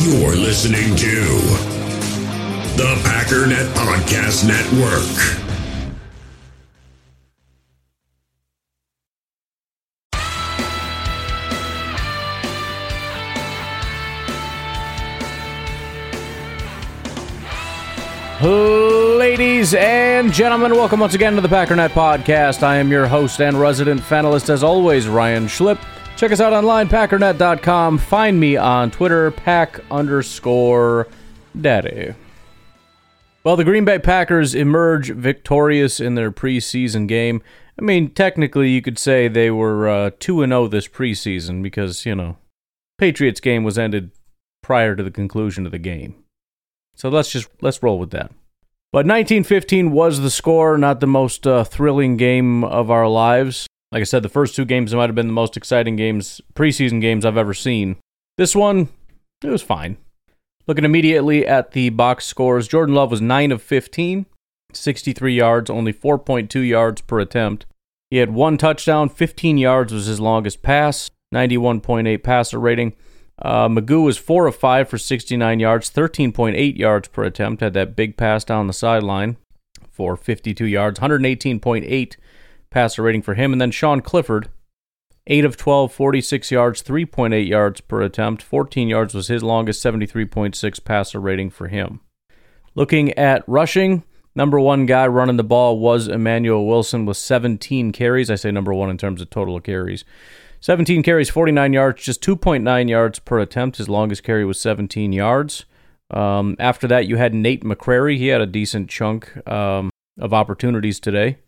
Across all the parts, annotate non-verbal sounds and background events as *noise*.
You're listening to the Packernet Podcast Network. Ladies and gentlemen, welcome once again to the Packernet Podcast. I am your host and resident fanalist, as always, Ryan Schlip. Check us out online, packernet.com. Find me on Twitter, pack underscore daddy. Well, the Green Bay Packers emerge victorious in their preseason game. I mean, technically, you could say they were uh, 2 0 this preseason because, you know, Patriots game was ended prior to the conclusion of the game. So let's just let's roll with that. But 1915 was the score, not the most uh, thrilling game of our lives. Like I said, the first two games might have been the most exciting games, preseason games I've ever seen. This one, it was fine. Looking immediately at the box scores, Jordan Love was 9 of 15, 63 yards, only 4.2 yards per attempt. He had one touchdown, 15 yards was his longest pass, 91.8 passer rating. Uh, McGough was 4 of 5 for 69 yards, 13.8 yards per attempt. Had that big pass down the sideline for 52 yards, 118.8 passer rating for him. And then Sean Clifford, 8 of 12, 46 yards, 3.8 yards per attempt. 14 yards was his longest, 73.6 passer rating for him. Looking at rushing, number one guy running the ball was Emmanuel Wilson with 17 carries. I say number one in terms of total carries. 17 carries, 49 yards, just 2.9 yards per attempt. His longest carry was 17 yards. Um, after that, you had Nate McCrary. He had a decent chunk um, of opportunities today.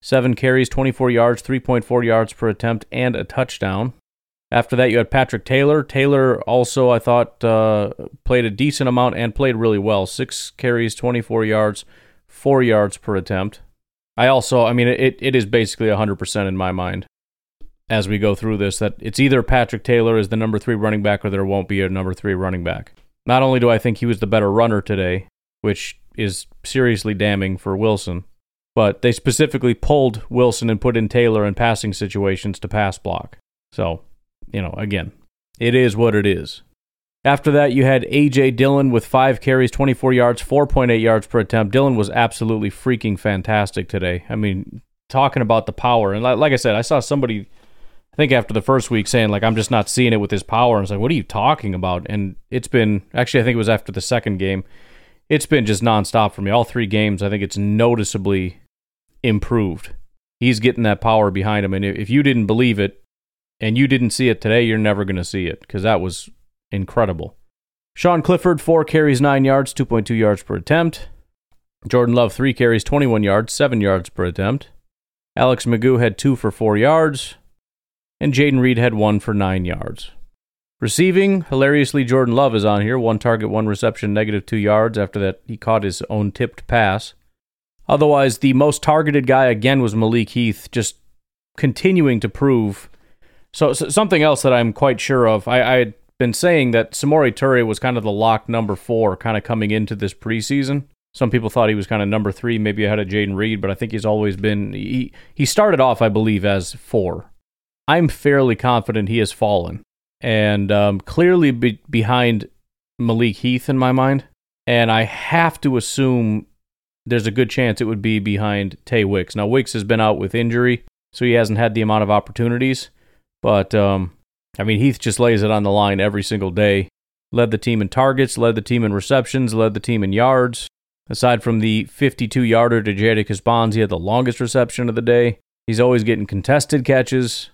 Seven carries, 24 yards, 3.4 yards per attempt, and a touchdown. After that, you had Patrick Taylor. Taylor also, I thought, uh, played a decent amount and played really well. Six carries, 24 yards, four yards per attempt. I also, I mean, it, it is basically 100% in my mind as we go through this that it's either Patrick Taylor is the number three running back or there won't be a number three running back. Not only do I think he was the better runner today, which is seriously damning for Wilson, but they specifically pulled Wilson and put in Taylor in passing situations to pass block. So, you know, again, it is what it is. After that, you had A.J. Dillon with five carries, 24 yards, 4.8 yards per attempt. Dillon was absolutely freaking fantastic today. I mean, talking about the power. And like, like I said, I saw somebody I think after the first week saying like I'm just not seeing it with his power. And it's like, what are you talking about? And it's been actually I think it was after the second game. It's been just nonstop for me. All three games, I think it's noticeably improved. He's getting that power behind him. And if you didn't believe it and you didn't see it today, you're never going to see it because that was incredible. Sean Clifford, four carries, nine yards, 2.2 yards per attempt. Jordan Love, three carries, 21 yards, seven yards per attempt. Alex McGough had two for four yards and Jayden Reed had one for nine yards. Receiving, hilariously, Jordan Love is on here. One target, one reception, negative two yards. After that, he caught his own tipped pass. Otherwise, the most targeted guy again was Malik Heath, just continuing to prove. So, so something else that I'm quite sure of. I, I had been saying that Samori Toure was kind of the lock number four, kind of coming into this preseason. Some people thought he was kind of number three, maybe ahead of Jayden Reed, but I think he's always been. He he started off, I believe, as four I'm fairly confident he has fallen, and um, clearly be- behind Malik Heath in my mind. And I have to assume there's a good chance it would be behind Tay Wicks. Now Wicks has been out with injury, so he hasn't had the amount of opportunities. But um, I mean, Heath just lays it on the line every single day. Led the team in targets, led the team in receptions, led the team in yards. Aside from the 52 yarder to Jadakis Bonds, he had the longest reception of the day. He's always getting contested catches.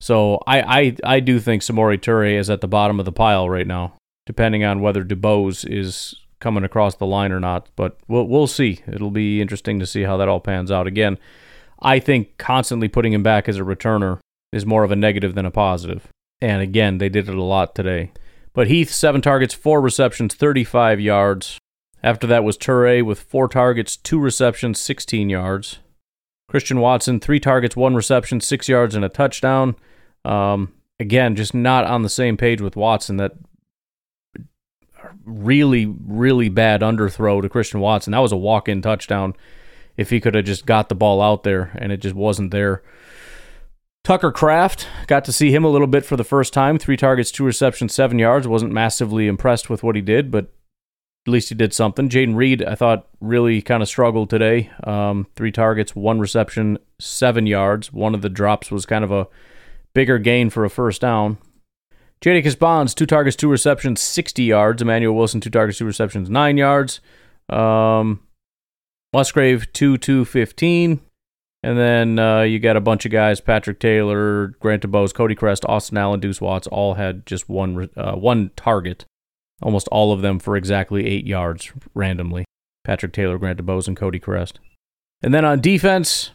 So I, I, I do think Samori Toure is at the bottom of the pile right now, depending on whether DuBose is coming across the line or not. But we'll we'll see. It'll be interesting to see how that all pans out. Again, I think constantly putting him back as a returner is more of a negative than a positive. And again, they did it a lot today. But Heath, seven targets, four receptions, 35 yards. After that was Toure with four targets, two receptions, 16 yards. Christian Watson, three targets, one reception, six yards, and a touchdown. Um, again, just not on the same page with Watson. That really, really bad underthrow to Christian Watson. That was a walk in touchdown if he could have just got the ball out there and it just wasn't there. Tucker Kraft, got to see him a little bit for the first time. Three targets, two receptions, seven yards. Wasn't massively impressed with what he did, but at least he did something. Jayden Reed, I thought, really kind of struggled today. Um, three targets, one reception, seven yards. One of the drops was kind of a bigger gain for a first down. Jadakis Bonds, two targets, two receptions, 60 yards. Emmanuel Wilson, two targets, two receptions, nine yards. Um, Musgrave, 2 2 15. And then uh, you got a bunch of guys: Patrick Taylor, Grant DuBose, Cody Crest, Austin Allen, Deuce Watts, all had just one uh, one target. Almost all of them for exactly eight yards randomly. Patrick Taylor, Grant DuBose, and Cody Crest. And then on defense,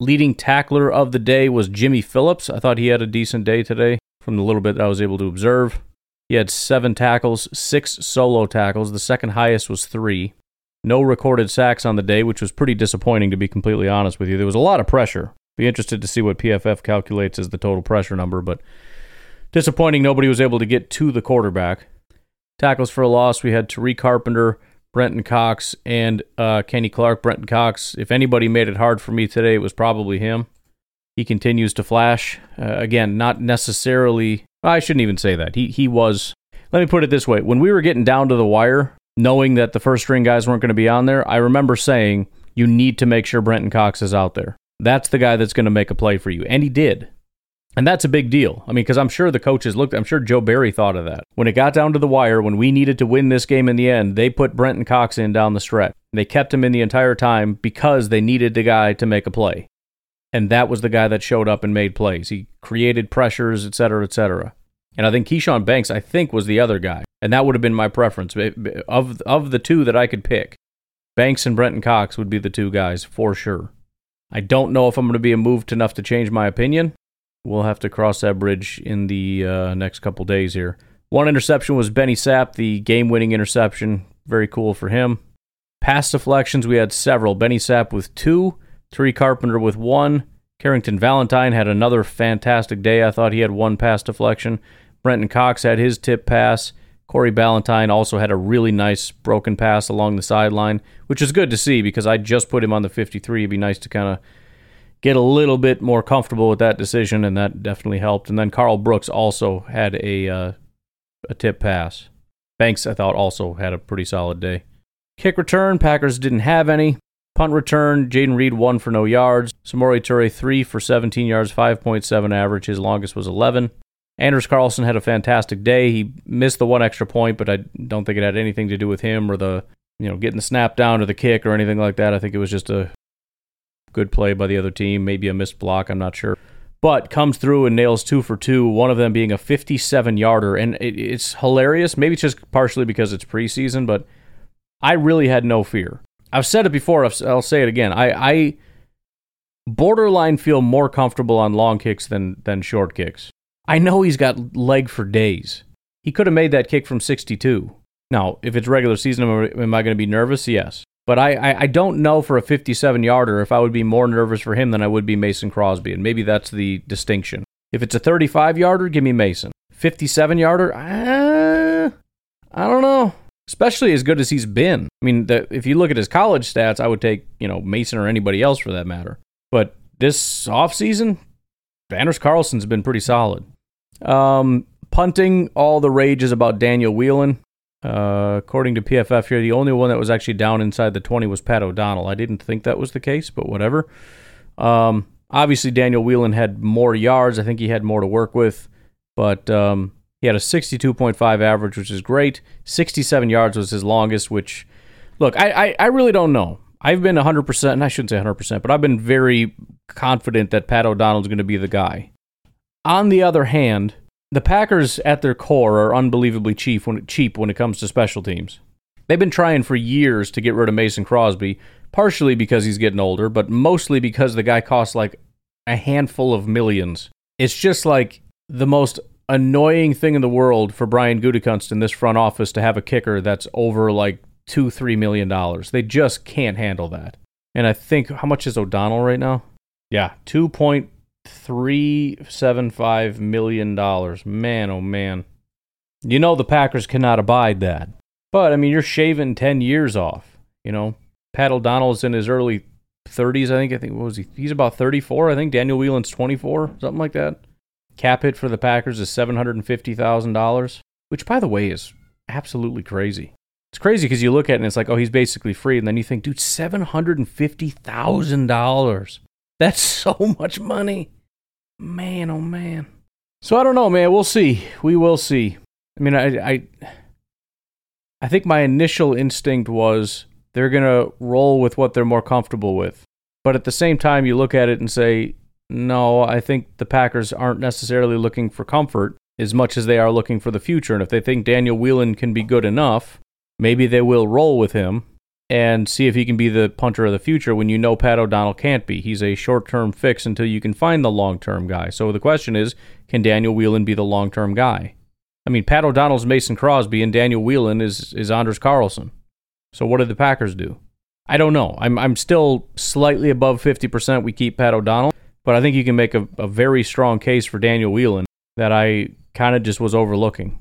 leading tackler of the day was Jimmy Phillips. I thought he had a decent day today from the little bit that I was able to observe. He had seven tackles, six solo tackles. The second highest was three. No recorded sacks on the day, which was pretty disappointing to be completely honest with you. There was a lot of pressure. Be interested to see what PFF calculates as the total pressure number, but disappointing nobody was able to get to the quarterback. Tackles for a loss, we had Tariq Carpenter, Brenton Cox, and uh, Kenny Clark. Brenton Cox, if anybody made it hard for me today, it was probably him. He continues to flash. Uh, again, not necessarily. I shouldn't even say that. He he was. Let me put it this way: when we were getting down to the wire, knowing that the first string guys weren't going to be on there, I remember saying, you need to make sure Brenton Cox is out there. That's the guy that's going to make a play for you. And he did. And that's a big deal. I mean, because I'm sure the coaches looked, I'm sure Joe Barry thought of that. When it got down to the wire, when we needed to win this game in the end, they put Brenton Cox in down the stretch. They kept him in the entire time because they needed the guy to make a play. And that was the guy that showed up and made plays. He created pressures, et cetera, et cetera. And I think Keshawn Banks, I think, was the other guy. And that would have been my preference. Of, of the two that I could pick, Banks and Brenton Cox would be the two guys for sure. I don't know if I'm going to be moved enough to change my opinion. We'll have to cross that bridge in the uh, next couple days here. One interception was Benny Sapp, the game winning interception. Very cool for him. Pass deflections, we had several. Benny Sapp with two, Tariq Carpenter with one. Carrington Valentine had another fantastic day. I thought he had one pass deflection. Brenton Cox had his tip pass. Corey Ballentine also had a really nice broken pass along the sideline, which is good to see because I just put him on the 53. It'd be nice to kind of get a little bit more comfortable with that decision, and that definitely helped. And then Karl Brooks also had a uh, a tip pass. Banks, I thought, also had a pretty solid day. Kick return, Packers didn't have any. Punt return, Jayden Reed one for no yards. Samori Toure three for 17 yards, 5.7 average. His longest was 11. Anders Carlson had a fantastic day. He missed the one extra point, but I don't think it had anything to do with him or the, you know, getting the snap down or the kick or anything like that. I think it was just a good play by the other team, maybe a missed block, I'm not sure. But comes through and nails two for two, one of them being a 57 yarder. And it, it's hilarious. Maybe it's just partially because it's preseason, but I really had no fear. I've said it before, I'll say it again. I, I borderline feel more comfortable on long kicks than, than short kicks. I know he's got leg for days. He could have made that kick from 62. Now, if it's regular season, am I going to be nervous? Yes. But I, I, I, don't know for a 57 yarder if I would be more nervous for him than I would be Mason Crosby. And maybe that's the distinction. If it's a 35 yarder, give me Mason. 57 yarder, uh, I don't know. Especially as good as he's been. I mean, the, if you look at his college stats, I would take, you know, Mason or anybody else for that matter. But this offseason, Anders Carlson's been pretty solid. Um, punting, all the rage is about Daniel Whelan. Uh, according to PFF here, the only one that was actually down inside the 20 was Pat O'Donnell. I didn't think that was the case, but whatever. Um, obviously, Daniel Whelan had more yards. I think he had more to work with, but um, he had a 62.5 average, which is great. 67 yards was his longest, which, look, I, I, I really don't know. I've been 100%, and I shouldn't say 100%, but I've been very confident that Pat O'Donnell's going to be the guy. On the other hand, the Packers at their core are unbelievably cheap when, cheap when it comes to special teams. They've been trying for years to get rid of Mason Crosby, partially because he's getting older, but mostly because the guy costs like a handful of millions. It's just like the most annoying thing in the world for Brian Gutekunst in this front office to have a kicker that's over like two, three million dollars. They just can't handle that. And I think how much is O'Donnell right now? Yeah, two point three seven five million dollars. Man, oh man. You know the Packers cannot abide that. But I mean, you're shaving ten years off. You know, Pat O'Donnell's in his early 30s. I think. I think what was he? He's about 34. I think Daniel Whelan's 24, something like that. Cap hit for the Packers is seven hundred and fifty thousand dollars, which, by the way, is absolutely crazy. It's crazy because you look at it and it's like, oh, he's basically free, and then you think, dude, seven hundred and fifty thousand dollars. That's *laughs* so much money, man. Oh man. So I don't know, man. We'll see. We will see. I mean, I, I, I think my initial instinct was they're gonna roll with what they're more comfortable with, but at the same time, you look at it and say, no, I think the Packers aren't necessarily looking for comfort as much as they are looking for the future. And if they think Daniel Whelan can be good enough, maybe they will roll with him and see if he can be the punter of the future when you know Pat O'Donnell can't be. He's a short term fix until you can find the long term guy. So the question is can Daniel Whelan be the long term guy? I mean, Pat O'Donnell's Mason Crosby and Daniel Whelan is, is Anders Carlson. So what did the Packers do? I don't know. I'm, I'm still slightly above 50% we keep Pat O'Donnell. But I think you can make a, a very strong case for Daniel Whelan that I kind of just was overlooking.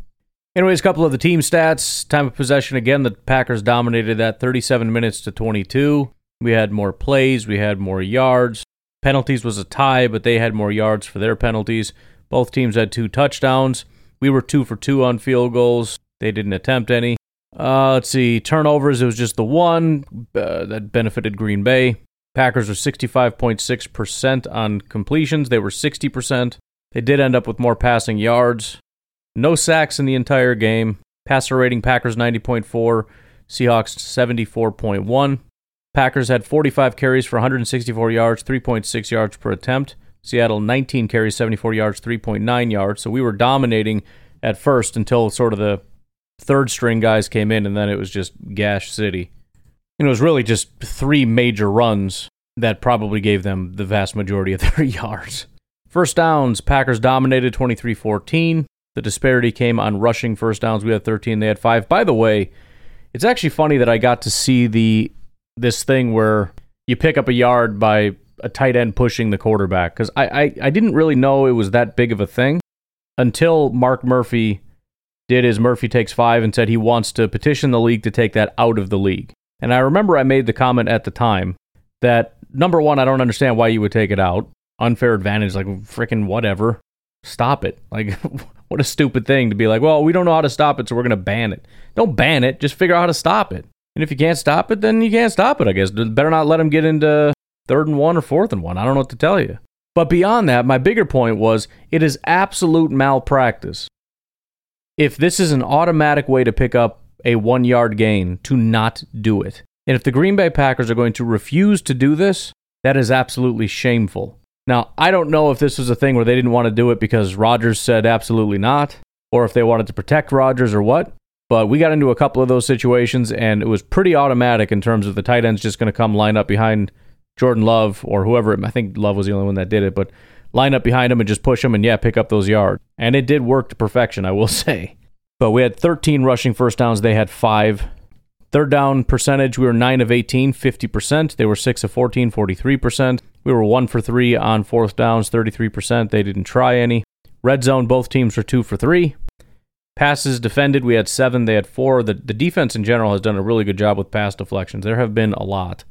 Anyways, a couple of the team stats. Time of possession again, the Packers dominated that 37 minutes to 22. We had more plays, we had more yards. Penalties was a tie, but they had more yards for their penalties. Both teams had two touchdowns. We were two for two on field goals. They didn't attempt any. Uh, let's see, turnovers. It was just the one uh, that benefited Green Bay. Packers were 65.6% on completions. They were 60%. They did end up with more passing yards. No sacks in the entire game. Passer rating Packers 90.4, Seahawks 74.1. Packers had 45 carries for 164 yards, 3.6 yards per attempt. Seattle 19 carries, 74 yards, 3.9 yards. So we were dominating at first until sort of the third string guys came in, and then it was just Gash City. And it was really just three major runs that probably gave them the vast majority of *laughs* their yards. First downs, Packers dominated 23 14. The disparity came on rushing first downs. We had 13, they had five. By the way, it's actually funny that I got to see the this thing where you pick up a yard by a tight end pushing the quarterback because I, I, I didn't really know it was that big of a thing until Mark Murphy did his Murphy takes five and said he wants to petition the league to take that out of the league. And I remember I made the comment at the time that number one, I don't understand why you would take it out. Unfair advantage, like freaking whatever. Stop it. Like, *laughs* what a stupid thing to be like, well, we don't know how to stop it, so we're going to ban it. Don't ban it, just figure out how to stop it. And if you can't stop it, then you can't stop it, I guess. Better not let them get into third and one or fourth and one. I don't know what to tell you. But beyond that, my bigger point was it is absolute malpractice. If this is an automatic way to pick up a one yard gain, to not do it. And if the Green Bay Packers are going to refuse to do this, that is absolutely shameful. Now, I don't know if this was a thing where they didn't want to do it because Rodgers said absolutely not, or if they wanted to protect Rodgers or what. But we got into a couple of those situations, and it was pretty automatic in terms of the tight end's just going to come line up behind Jordan Love or whoever. I think Love was the only one that did it, but line up behind him and just push him and, yeah, pick up those yards. And it did work to perfection, I will *laughs* say. But we had 13 rushing first downs, they had five. Third down percentage, we were 9 of 18, 50%. They were 6 of 14, 43%. We were 1 for 3 on fourth downs, 33%. They didn't try any. Red zone, both teams were 2 for 3. Passes defended, we had 7, they had 4. The, the defense in general has done a really good job with pass deflections. There have been a lot.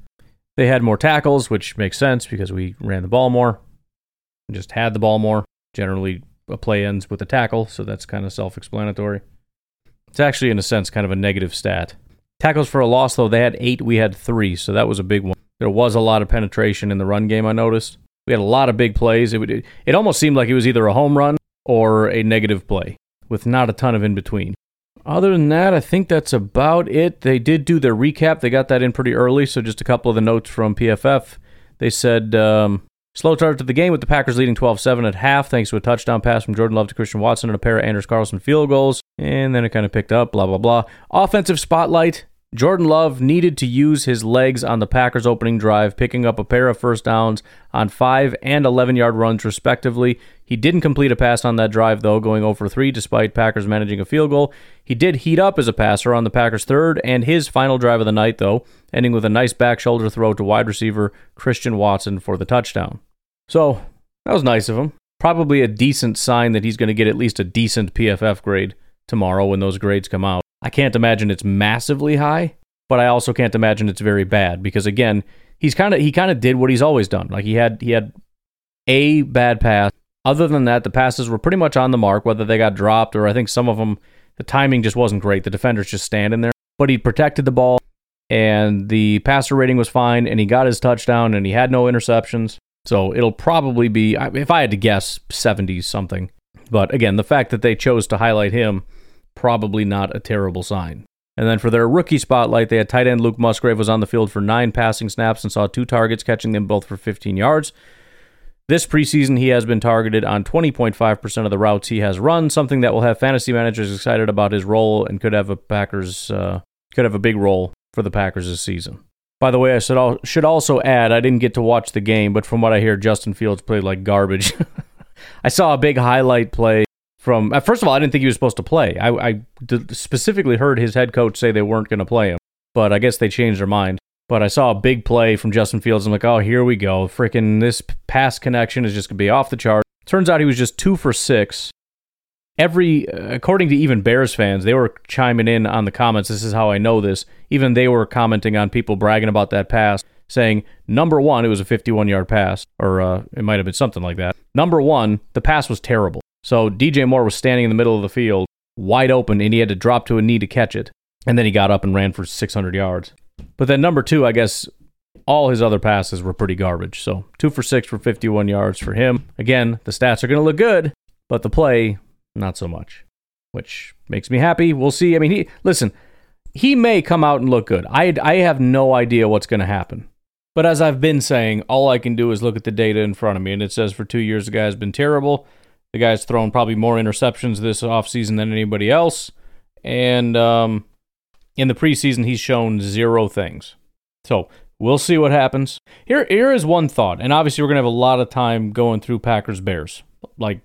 They had more tackles, which makes sense because we ran the ball more, just had the ball more. Generally, a play ends with a tackle, so that's kind of self explanatory. It's actually, in a sense, kind of a negative stat. Tackles for a loss, though, they had eight, we had three, so that was a big one. There was a lot of penetration in the run game, I noticed. We had a lot of big plays. It, would, it almost seemed like it was either a home run or a negative play, with not a ton of in between. Other than that, I think that's about it. They did do their recap. They got that in pretty early, so just a couple of the notes from PFF. They said um, Slow start to the game with the Packers leading 12 7 at half, thanks to a touchdown pass from Jordan Love to Christian Watson and a pair of Anders Carlson field goals. And then it kind of picked up, blah, blah, blah. Offensive spotlight Jordan Love needed to use his legs on the Packers' opening drive, picking up a pair of first downs on 5 and 11 yard runs, respectively. He didn't complete a pass on that drive, though, going over 3 despite Packers managing a field goal. He did heat up as a passer on the Packers' third and his final drive of the night, though, ending with a nice back shoulder throw to wide receiver Christian Watson for the touchdown. So that was nice of him. Probably a decent sign that he's going to get at least a decent PFF grade tomorrow when those grades come out. I can't imagine it's massively high, but I also can't imagine it's very bad because, again, he's kind of he kind of did what he's always done. Like he had he had a bad pass. Other than that, the passes were pretty much on the mark, whether they got dropped or I think some of them the timing just wasn't great. The defenders just standing there, but he protected the ball and the passer rating was fine and he got his touchdown and he had no interceptions. So it'll probably be if I had to guess 70 something. But again, the fact that they chose to highlight him probably not a terrible sign. And then for their rookie spotlight, they had tight end Luke Musgrave was on the field for nine passing snaps and saw two targets, catching them both for 15 yards. This preseason, he has been targeted on 20.5% of the routes he has run, something that will have fantasy managers excited about his role and could have a Packers uh, could have a big role for the Packers this season. By the way, I should, should also add I didn't get to watch the game, but from what I hear, Justin Fields played like garbage. *laughs* I saw a big highlight play from. Uh, first of all, I didn't think he was supposed to play. I, I specifically heard his head coach say they weren't going to play him, but I guess they changed their mind. But I saw a big play from Justin Fields. I'm like, oh, here we go. Freaking this pass connection is just going to be off the chart. Turns out he was just two for six. Every, according to even Bears fans, they were chiming in on the comments. This is how I know this. Even they were commenting on people bragging about that pass, saying, number one, it was a 51 yard pass, or uh, it might have been something like that. Number one, the pass was terrible. So DJ Moore was standing in the middle of the field, wide open, and he had to drop to a knee to catch it. And then he got up and ran for 600 yards. But then number two, I guess all his other passes were pretty garbage. So two for six for 51 yards for him. Again, the stats are going to look good, but the play, not so much, which makes me happy. We'll see. I mean, he listen, he may come out and look good. I I have no idea what's going to happen. But as I've been saying, all I can do is look at the data in front of me, and it says for two years the guy's been terrible. The guy's thrown probably more interceptions this offseason than anybody else. And um, in the preseason, he's shown zero things. So we'll see what happens. Here, here is one thought, and obviously we're gonna have a lot of time going through Packers Bears, like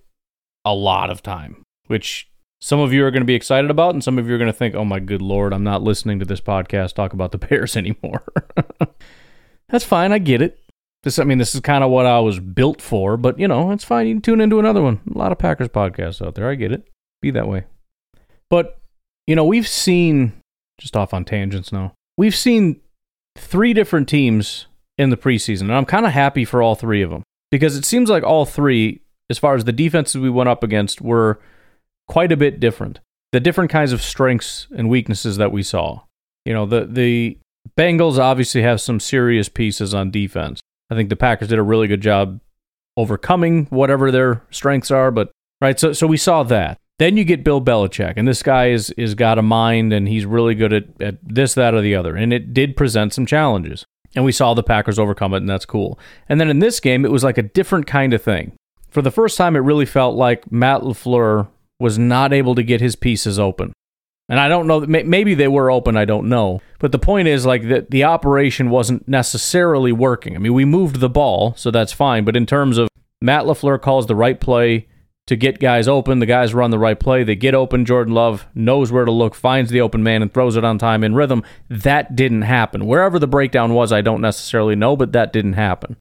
a lot of time, which some of you are going to be excited about, and some of you are going to think, "Oh my good lord, I'm not listening to this podcast talk about the Bears *laughs* anymore." *laughs* That's fine, I get it. This, I mean, this is kind of what I was built for, but you know, it's fine. You can tune into another one. A lot of Packers podcasts out there. I get it. Be that way. But you know, we've seen just off on tangents now. We've seen three different teams in the preseason, and I'm kind of happy for all three of them because it seems like all three, as far as the defenses we went up against, were quite a bit different. The different kinds of strengths and weaknesses that we saw. You know, the the Bengals obviously have some serious pieces on defense. I think the Packers did a really good job overcoming whatever their strengths are, but right, so so we saw that. Then you get Bill Belichick, and this guy is is got a mind, and he's really good at, at this, that, or the other. And it did present some challenges, and we saw the Packers overcome it, and that's cool. And then in this game, it was like a different kind of thing. For the first time, it really felt like Matt LaFleur was not able to get his pieces open. And I don't know, maybe they were open, I don't know. But the point is, like, that the operation wasn't necessarily working. I mean, we moved the ball, so that's fine. But in terms of Matt LaFleur calls the right play, to get guys open. The guys run the right play. They get open. Jordan Love knows where to look, finds the open man, and throws it on time in rhythm. That didn't happen. Wherever the breakdown was, I don't necessarily know, but that didn't happen.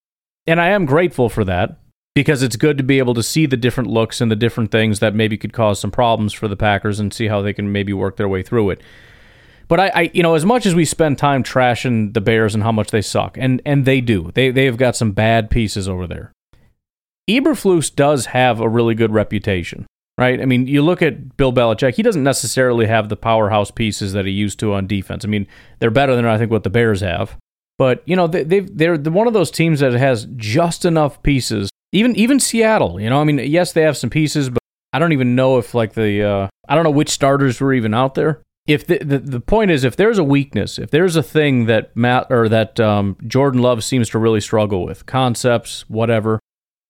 And I am grateful for that because it's good to be able to see the different looks and the different things that maybe could cause some problems for the Packers and see how they can maybe work their way through it. But I, I, you know, as much as we spend time trashing the Bears and how much they suck, and and they do, they they have got some bad pieces over there. Eberflus does have a really good reputation, right? I mean, you look at Bill Belichick, he doesn't necessarily have the powerhouse pieces that he used to on defense. I mean, they're better than I think what the Bears have. But, you know, they, they've, they're one of those teams that has just enough pieces. Even even Seattle, you know, I mean, yes, they have some pieces, but I don't even know if like the uh, I don't know which starters were even out there. If the, the, the point is, if there's a weakness, if there's a thing that Matt or that um, Jordan Love seems to really struggle with, concepts, whatever,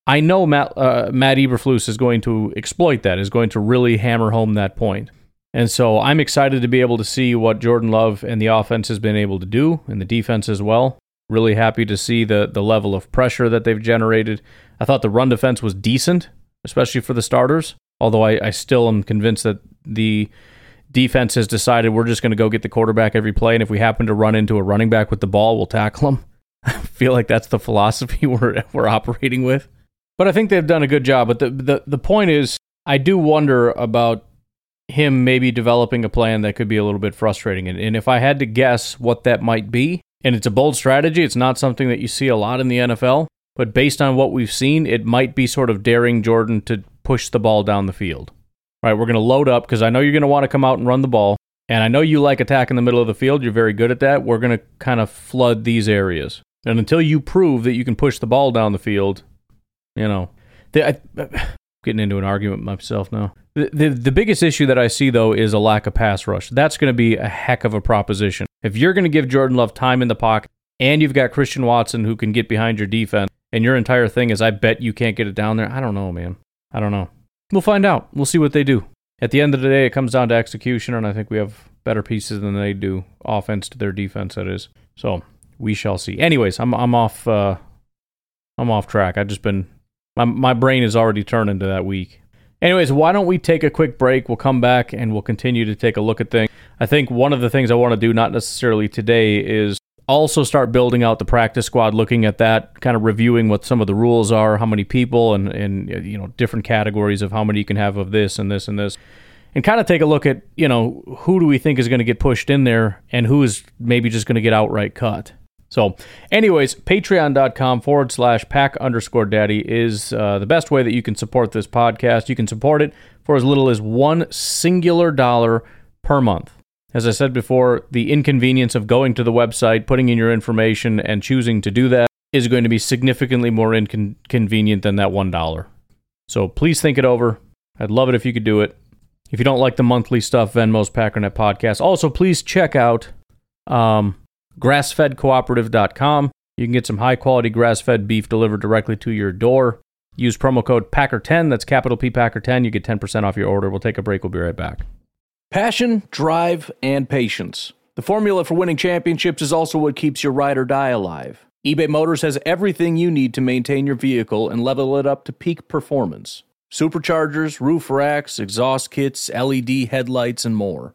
I know Matt, uh, Matt Eberflus is going to exploit that, is going to really hammer home that point. And so I'm excited to be able to see what Jordan Love and the offense has been able to do, and the defense as well. Really happy to see the the level of pressure that they've generated. I thought the run defense was decent, especially for the starters. Although I, I still am convinced that the defense has decided we're just going to go get the quarterback every play, and if we happen to run into a running back with the ball, we'll tackle him. *laughs* I feel like that's the philosophy *laughs* we're we're operating with. But I think they've done a good job. But the, the, the point is, I do wonder about him maybe developing a plan that could be a little bit frustrating. And, and if I had to guess what that might be, And it's a bold strategy. It's not something that you see a lot in the NFL. But based on what we've seen, it might be sort of daring Jordan to push the ball down the field. All right, we're going to load up because I know you're going to want to come out and run the ball. And I know you like attack in the middle of the field. You're very good at that. We're going to kind of flood these areas. And until you prove that you can push the ball down the field, you know, I, *sighs* getting into an argument myself now. The, the, the biggest issue that I see, though, is a lack of pass rush. That's going to be a heck of a proposition. If you're going to give Jordan Love time in the pocket and you've got Christian Watson who can get behind your defense, and your entire thing is, I bet you can't get it down there, I don't know, man. I don't know. We'll find out. We'll see what they do. At the end of the day, it comes down to execution, and I think we have better pieces than they do, offense to their defense, that is. So we shall see. Anyways, I'm I'm off uh, I'm off track. I've just been my my brain is already turning into that week. Anyways, why don't we take a quick break? We'll come back and we'll continue to take a look at things. I think one of the things I want to do, not necessarily today, is also start building out the practice squad, looking at that, kind of reviewing what some of the rules are, how many people, and and you know different categories of how many you can have of this and this and this, and kind of take a look at you know who do we think is going to get pushed in there and who is maybe just going to get outright cut. So, anyways, patreon.com forward slash pack underscore daddy is uh, the best way that you can support this podcast. You can support it for as little as one singular dollar per month. As I said before, the inconvenience of going to the website, putting in your information, and choosing to do that is going to be significantly more inconvenient than that $1. So please think it over. I'd love it if you could do it. If you don't like the monthly stuff, Venmo's Packernet Podcast. Also, please check out um, grassfedcooperative.com. You can get some high quality grass fed beef delivered directly to your door. Use promo code PACKER10, that's capital P PACKER10. You get 10% off your order. We'll take a break. We'll be right back. Passion, drive, and patience. The formula for winning championships is also what keeps your ride or die alive. eBay Motors has everything you need to maintain your vehicle and level it up to peak performance superchargers, roof racks, exhaust kits, LED headlights, and more.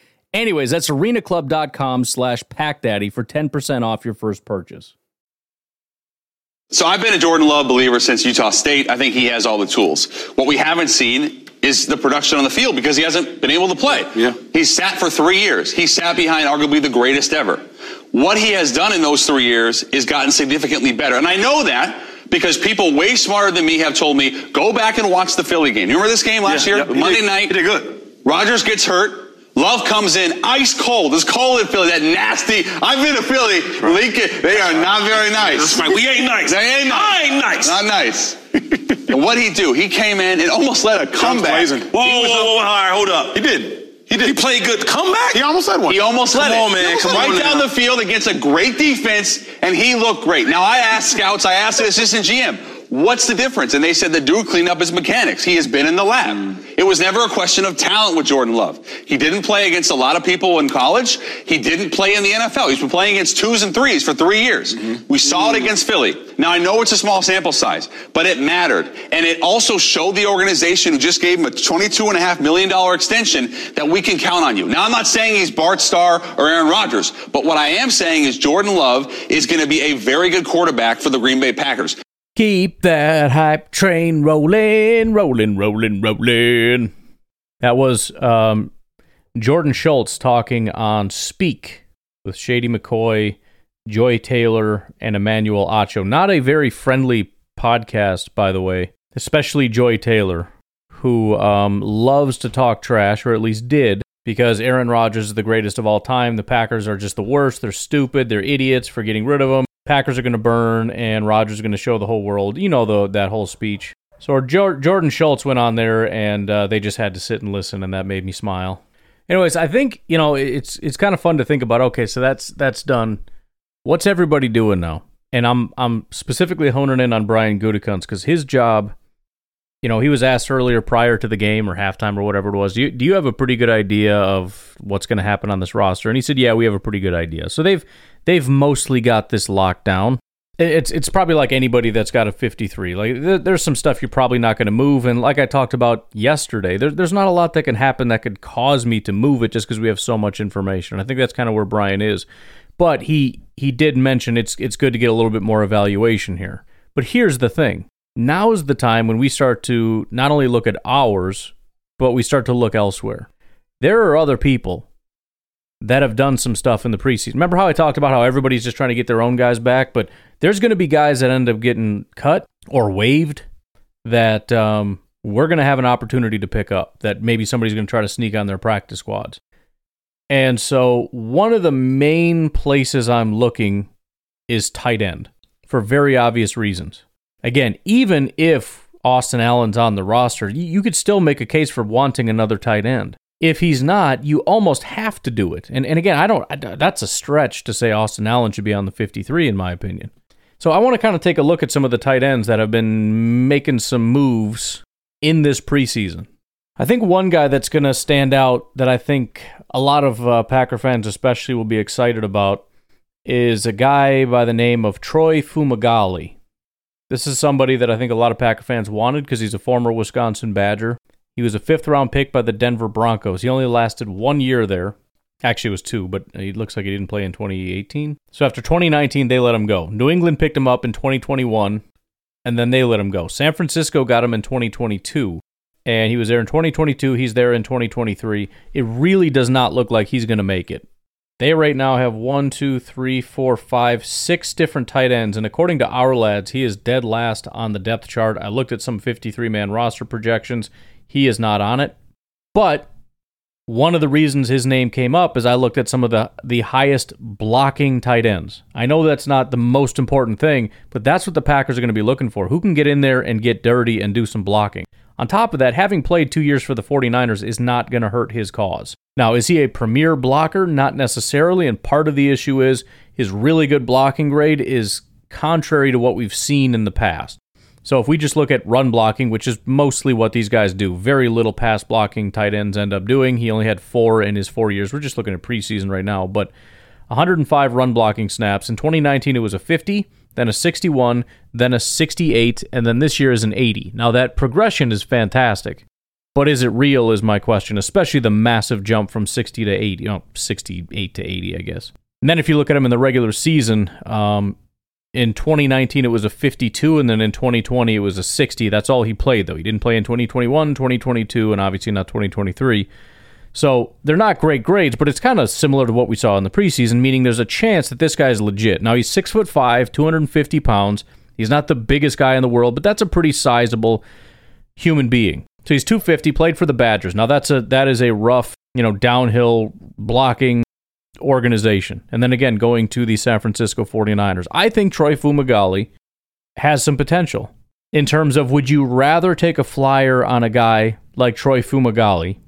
Anyways, that's arenaclub.com slash packdaddy for 10% off your first purchase. So I've been a Jordan Love believer since Utah State. I think he has all the tools. What we haven't seen is the production on the field because he hasn't been able to play. Yeah. He's sat for three years. He sat behind arguably the greatest ever. What he has done in those three years is gotten significantly better. And I know that because people way smarter than me have told me, go back and watch the Philly game. You remember this game last Yeah, year? yeah, he Monday did- night. he did good. Rodgers gets hurt. Love comes in ice cold. It's cold in Philly. That nasty. I've been to Philly. Lincoln. They are not very nice. That's right. We ain't nice. They ain't nice. I ain't nice. Not nice. and what he do? He came in and almost led a comeback. Whoa, whoa, whoa, whoa, all right, hold up. He did. He did. He played good. Comeback? He almost led one. He almost Come led on, it. man. Come it. on right down now. the field against a great defense, and he looked great. Now I asked scouts, I asked the assistant GM, What's the difference? And they said the dude cleaned up his mechanics. He has been in the lab. Mm. It was never a question of talent with Jordan Love. He didn't play against a lot of people in college. He didn't play in the NFL. He's been playing against twos and threes for three years. Mm-hmm. We saw it mm-hmm. against Philly. Now I know it's a small sample size, but it mattered. And it also showed the organization who just gave him a $22.5 million extension that we can count on you. Now I'm not saying he's Bart Starr or Aaron Rodgers, but what I am saying is Jordan Love is going to be a very good quarterback for the Green Bay Packers. Keep that hype train rolling, rolling, rolling, rolling. That was um, Jordan Schultz talking on Speak with Shady McCoy, Joy Taylor, and Emmanuel Acho. Not a very friendly podcast, by the way, especially Joy Taylor, who um, loves to talk trash, or at least did, because Aaron Rodgers is the greatest of all time. The Packers are just the worst. They're stupid. They're idiots for getting rid of him. Packers are going to burn, and Rodgers is going to show the whole world. You know the, that whole speech. So jo- Jordan Schultz went on there, and uh, they just had to sit and listen, and that made me smile. Anyways, I think you know it's it's kind of fun to think about. Okay, so that's that's done. What's everybody doing now? And I'm I'm specifically honing in on Brian Gutekunst because his job. You know, he was asked earlier prior to the game or halftime or whatever it was. Do you, do you have a pretty good idea of what's going to happen on this roster? And he said, "Yeah, we have a pretty good idea." So they've they've mostly got this locked down. It's it's probably like anybody that's got a 53. Like there's some stuff you're probably not going to move, and like I talked about yesterday, there, there's not a lot that can happen that could cause me to move it just because we have so much information. I think that's kind of where Brian is, but he he did mention it's it's good to get a little bit more evaluation here. But here's the thing: now is the time when we start to not only look at ours, but we start to look elsewhere. There are other people that have done some stuff in the preseason. Remember how I talked about how everybody's just trying to get their own guys back, but there's going to be guys that end up getting cut or waived that um, we're going to have an opportunity to pick up. That maybe somebody's going to try to sneak on their practice squads. And so one of the main places I'm looking is tight end for very obvious reasons. Again, even if Austin Allen's on the roster, you could still make a case for wanting another tight end if he's not, you almost have to do it. And and again, I don't. That's a stretch to say Austin Allen should be on the 53, in my opinion. So I want to kind of take a look at some of the tight ends that have been making some moves in this preseason. I think one guy that's going to stand out that I think a lot of uh, Packer fans, especially, will be excited about is a guy by the name of Troy Fumagalli. This is somebody that I think a lot of Packer fans wanted because he's a former Wisconsin Badger. He was a fifth round pick by the Denver Broncos. He only lasted one year there. Actually, it was two, but he looks like he didn't play in 2018. So after 2019, they let him go. New England picked him up in 2021, and then they let him go. San Francisco got him in 2022, and he was there in 2022. He's there in 2023. It really does not look like he's going to make it. They right now have one, two, three, four, five, six different tight ends, and according to our lads, he is dead last on the depth chart. I looked at some 53 man roster projections. He is not on it. But one of the reasons his name came up is I looked at some of the, the highest blocking tight ends. I know that's not the most important thing, but that's what the Packers are going to be looking for. Who can get in there and get dirty and do some blocking? On top of that, having played two years for the 49ers is not going to hurt his cause. Now, is he a premier blocker? Not necessarily, and part of the issue is his really good blocking grade is contrary to what we've seen in the past. So if we just look at run blocking, which is mostly what these guys do, very little pass blocking tight ends end up doing. He only had four in his four years. We're just looking at preseason right now, but 105 run blocking snaps. In 2019, it was a 50, then a 61, then a 68, and then this year is an 80. Now that progression is fantastic, but is it real? Is my question, especially the massive jump from 60 to 80, you know, 68 to 80, I guess. And then if you look at him in the regular season, um, in 2019 it was a 52 and then in 2020 it was a 60 that's all he played though he didn't play in 2021 2022 and obviously not 2023 so they're not great grades but it's kind of similar to what we saw in the preseason meaning there's a chance that this guy is legit now he's six foot five 250 pounds he's not the biggest guy in the world but that's a pretty sizable human being so he's 250 played for the badgers now that's a that is a rough you know downhill blocking organization. And then again, going to the San Francisco 49ers. I think Troy Fumagalli has some potential in terms of would you rather take a flyer on a guy like Troy Fumagalli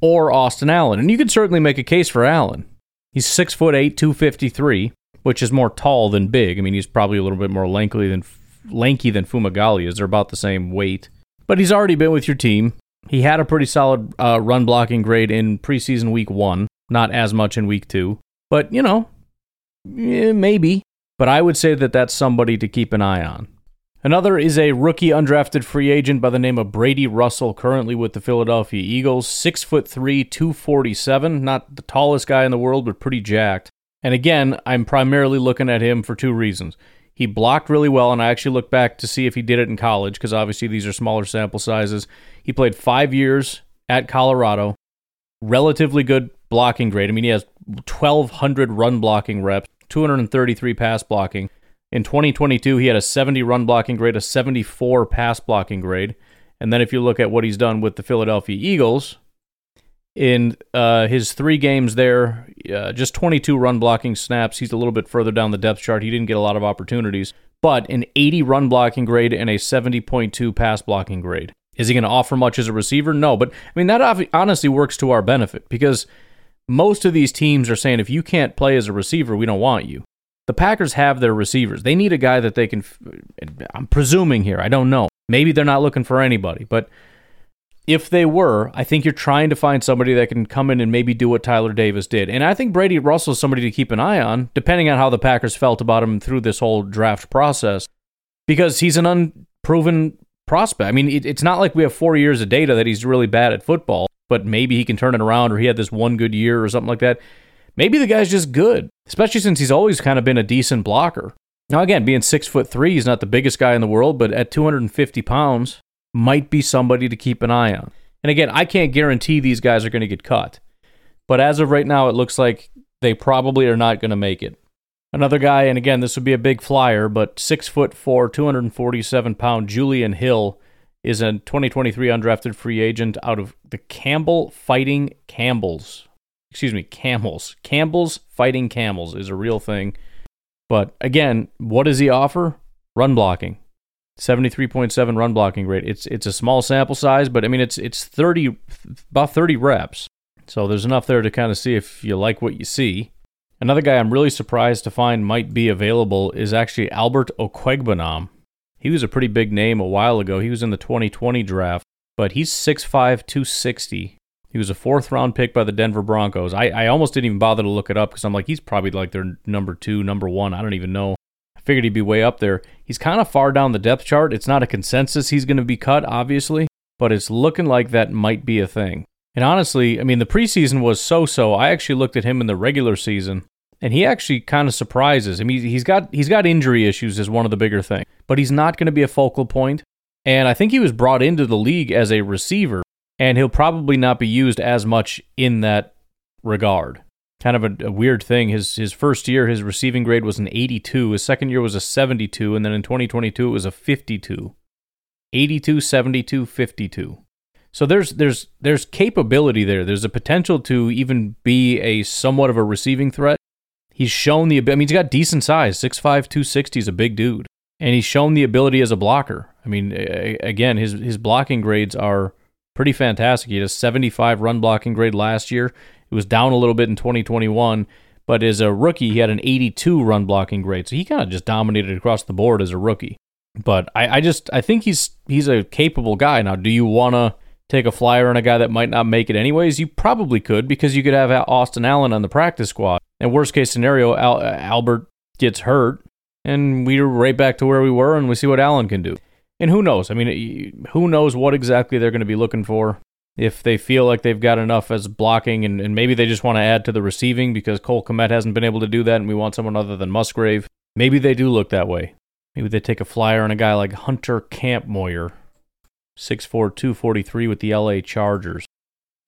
or Austin Allen? And you could certainly make a case for Allen. He's six foot eight, 253, which is more tall than big. I mean, he's probably a little bit more lengthy than lanky than Fumagalli is. They're about the same weight. But he's already been with your team. He had a pretty solid uh, run blocking grade in preseason week one, not as much in week two. But, you know, eh, maybe. But I would say that that's somebody to keep an eye on. Another is a rookie undrafted free agent by the name of Brady Russell, currently with the Philadelphia Eagles. Six foot three, 247. Not the tallest guy in the world, but pretty jacked. And again, I'm primarily looking at him for two reasons. He blocked really well, and I actually looked back to see if he did it in college, because obviously these are smaller sample sizes. He played five years at Colorado, relatively good blocking grade. I mean, he has 1,200 run blocking reps, 233 pass blocking. In 2022, he had a 70 run blocking grade, a 74 pass blocking grade. And then if you look at what he's done with the Philadelphia Eagles, in uh, his three games there, uh, just 22 run blocking snaps. He's a little bit further down the depth chart. He didn't get a lot of opportunities, but an 80 run blocking grade and a 70.2 pass blocking grade. Is he going to offer much as a receiver? No, but I mean, that honestly works to our benefit because most of these teams are saying if you can't play as a receiver, we don't want you. The Packers have their receivers. They need a guy that they can. I'm presuming here. I don't know. Maybe they're not looking for anybody, but if they were, I think you're trying to find somebody that can come in and maybe do what Tyler Davis did. And I think Brady Russell is somebody to keep an eye on, depending on how the Packers felt about him through this whole draft process, because he's an unproven prospect. I mean, it's not like we have four years of data that he's really bad at football, but maybe he can turn it around or he had this one good year or something like that. Maybe the guy's just good, especially since he's always kind of been a decent blocker. Now, again, being six foot three, he's not the biggest guy in the world, but at 250 pounds, might be somebody to keep an eye on. And again, I can't guarantee these guys are going to get cut, but as of right now, it looks like they probably are not going to make it. Another guy, and again, this would be a big flyer, but six foot four, 247 pound Julian Hill is a 2023 undrafted free agent out of the Campbell Fighting Campbells excuse me, camels. Campbell's fighting camels is a real thing. But again, what does he offer? Run blocking. 73.7 run blocking rate. It's it's a small sample size, but I mean it's it's 30 about 30 reps. So there's enough there to kind of see if you like what you see. Another guy I'm really surprised to find might be available is actually Albert Okwuegbunam. He was a pretty big name a while ago. He was in the 2020 draft, but he's 6'5, 260. He was a fourth round pick by the Denver Broncos. I, I almost didn't even bother to look it up because I'm like, he's probably like their number two, number one. I don't even know. I figured he'd be way up there. He's kind of far down the depth chart. It's not a consensus he's going to be cut, obviously, but it's looking like that might be a thing. And honestly, I mean, the preseason was so so. I actually looked at him in the regular season, and he actually kind of surprises. I mean, he's got he's got injury issues is one of the bigger things, but he's not going to be a focal point. And I think he was brought into the league as a receiver and he'll probably not be used as much in that regard. Kind of a, a, weird thing. His his first year, his receiving grade was an 82. His second year was a 72, and then in 2022 it was a 52. 82, 72, 52. So there's there's there's capability there. There's a potential to even be a somewhat of a receiving threat. He's shown the I mean he's got decent size. 6'5", 260 is a big dude. And he's shown the ability as a blocker. I mean again, his his blocking grades are pretty fantastic. He had a 75 run blocking grade last year. It was down a little bit in 2021, but as a rookie, he had an 82 run blocking grade. So he kind of just dominated across the board as a rookie. But I, I just I think he's he's a capable guy. Now, do you want to take a flyer on a guy that might not make it anyways? You probably could because you could have Austin Allen on the practice squad. And worst case scenario, Al, Albert gets hurt, and we're right back to where we were, and we see what Allen can do. And who knows? I mean, who knows what exactly they're going to be looking for? If they feel like they've got enough as blocking, and, and maybe they just want to add to the receiving because Cole Kmet hasn't been able to do that, and we want someone other than Musgrave. Maybe they do look that way. Maybe they take a flyer on a guy like Hunter Kampmoyer, 6'4, 243 with the LA Chargers.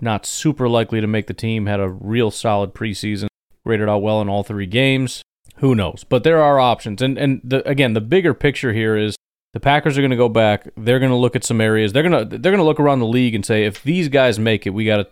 Not super likely to make the team, had a real solid preseason, rated out well in all three games. Who knows? But there are options. And and the, again, the bigger picture here is the Packers are going to go back. They're going to look at some areas. They're going to they're going to look around the league and say if these guys make it, we got to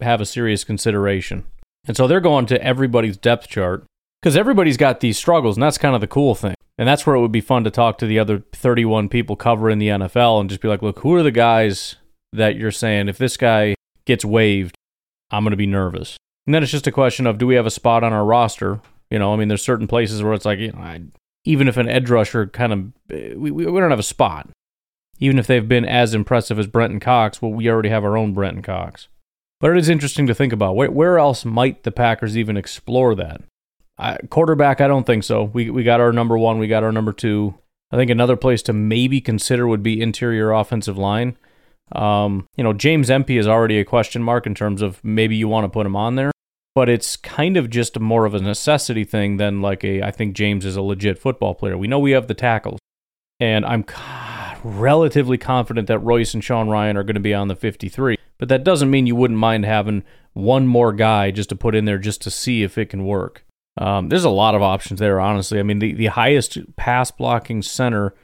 have a serious consideration. And so they're going to everybody's depth chart because everybody's got these struggles, and that's kind of the cool thing. And that's where it would be fun to talk to the other 31 people covering the NFL and just be like, look, who are the guys that you're saying if this guy gets waived, I'm going to be nervous. And then it's just a question of do we have a spot on our roster? You know, I mean, there's certain places where it's like, you know, I, even if an edge rusher kind of we, we don't have a spot. Even if they've been as impressive as Brenton Cox, well, we already have our own Brenton Cox. But it is interesting to think about where, where else might the Packers even explore that? I, quarterback, I don't think so. We we got our number one, we got our number two. I think another place to maybe consider would be interior offensive line. Um, you know, James Empey is already a question mark in terms of maybe you want to put him on there, but it's kind of just more of a necessity thing than like a. I think James is a legit football player. We know we have the tackles, and I'm relatively confident that Royce and Sean Rhyan are going to be on the 53. But that doesn't mean you wouldn't mind having one more guy just to put in there just to see if it can work. Um, there's a lot of options there, honestly. I mean, the, the highest pass blocking center